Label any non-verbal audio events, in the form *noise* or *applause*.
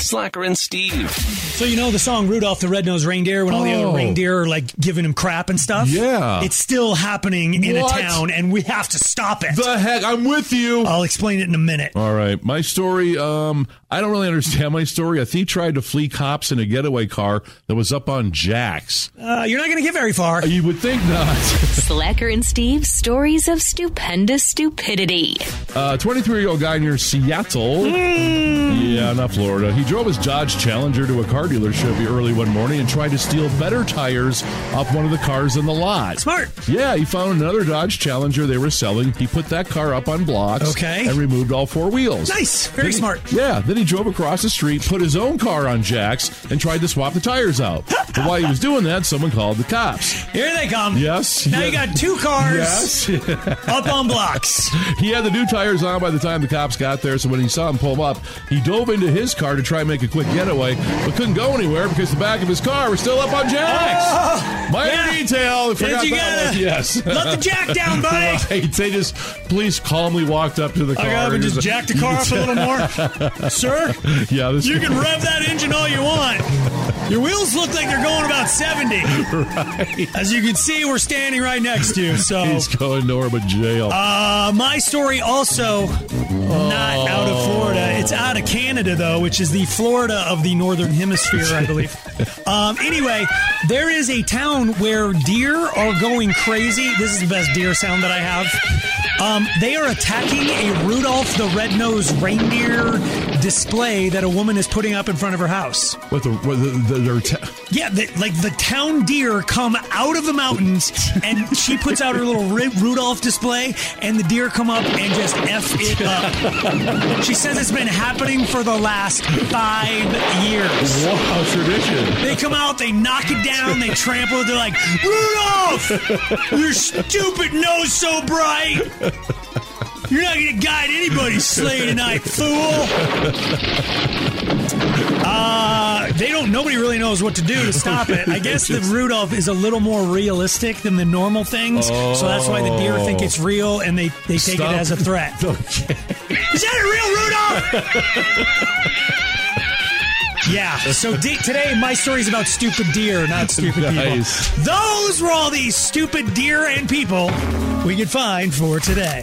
Slacker and Steve. So you know the song Rudolph the Red-Nosed Reindeer when all the Oh. other reindeer are like giving him crap and stuff? Yeah. It's still happening in What? a town and we have to stop it. The heck, I'm with you. I'll explain it in a minute. All right, my story. Um, I don't really understand my story. A thief tried to flee cops in a getaway car that was up on jacks. Uh, you're not going to get very far. You would think not. *laughs* Slacker and Steve, stories of stupendous stupidity. A 23 year old guy near Seattle. Yeah, not Florida. He drove his Dodge Challenger to a car dealership early one morning and tried to steal better tires off one of the cars in the lot. Smart. Yeah, he found another Dodge Challenger they were selling. He put that car up on blocks. Okay. And removed all four wheels. Nice. Very Then he- smart. Yeah, then he drove across the street, put his own car on jacks, and tried to swap the tires out. *laughs* but while he was doing that, someone called the cops. Here they come. Yes. Now yeah. you got two cars Yes. *laughs* up on blocks. he had the new tires on by the time the cops got there, so when he saw him pull up, he dove into his car to try and make a quick getaway, but couldn't go anywhere because the back of his car was still up on jacks. Minor Oh, yeah. detail. I forgot you that gotta one. Yes. Let the jack down, *laughs* buddy. Right. They just police calmly walked up to the car. I got up and just jack the car up a little more. *laughs* Sir, Yeah, this you can *laughs* rev that engine all you want. Your wheels look like they're going about 70. right. As you can see, we're standing right next to you. So, He's going nowhere but jail. uh, my story also not out of Florida. It's out of Canada, though, which is the Florida of the Northern Hemisphere, I believe. *laughs* Um, anyway, there is a town where deer are going crazy. This is the best deer sound that I have. Um, they are attacking a Rudolph the Red-Nosed Reindeer display that a woman is putting up in front of her house. What the, what the, the, their ta- Yeah, the, like the town deer come out of the mountains, and she puts out her little Ru- Rudolph display, and the deer come up and just f it up. she says it's been happening for the last five years. wow, tradition. They come out, they knock it down, they trample it. They're like, Rudolph, your stupid nose so bright. You're not going to guide anybody's sleigh tonight, fool. Uh, they don't. Nobody really knows what to do to stop it. I guess the *laughs* Rudolph is a little more realistic than the normal things, so that's why the deer think it's real and they they take Stop. it as a threat. *laughs* Okay. Is that a real Rudolph? yeah. So d- today, my story is about stupid deer, not stupid Nice. people. Those were all these stupid deer and people we could find for today.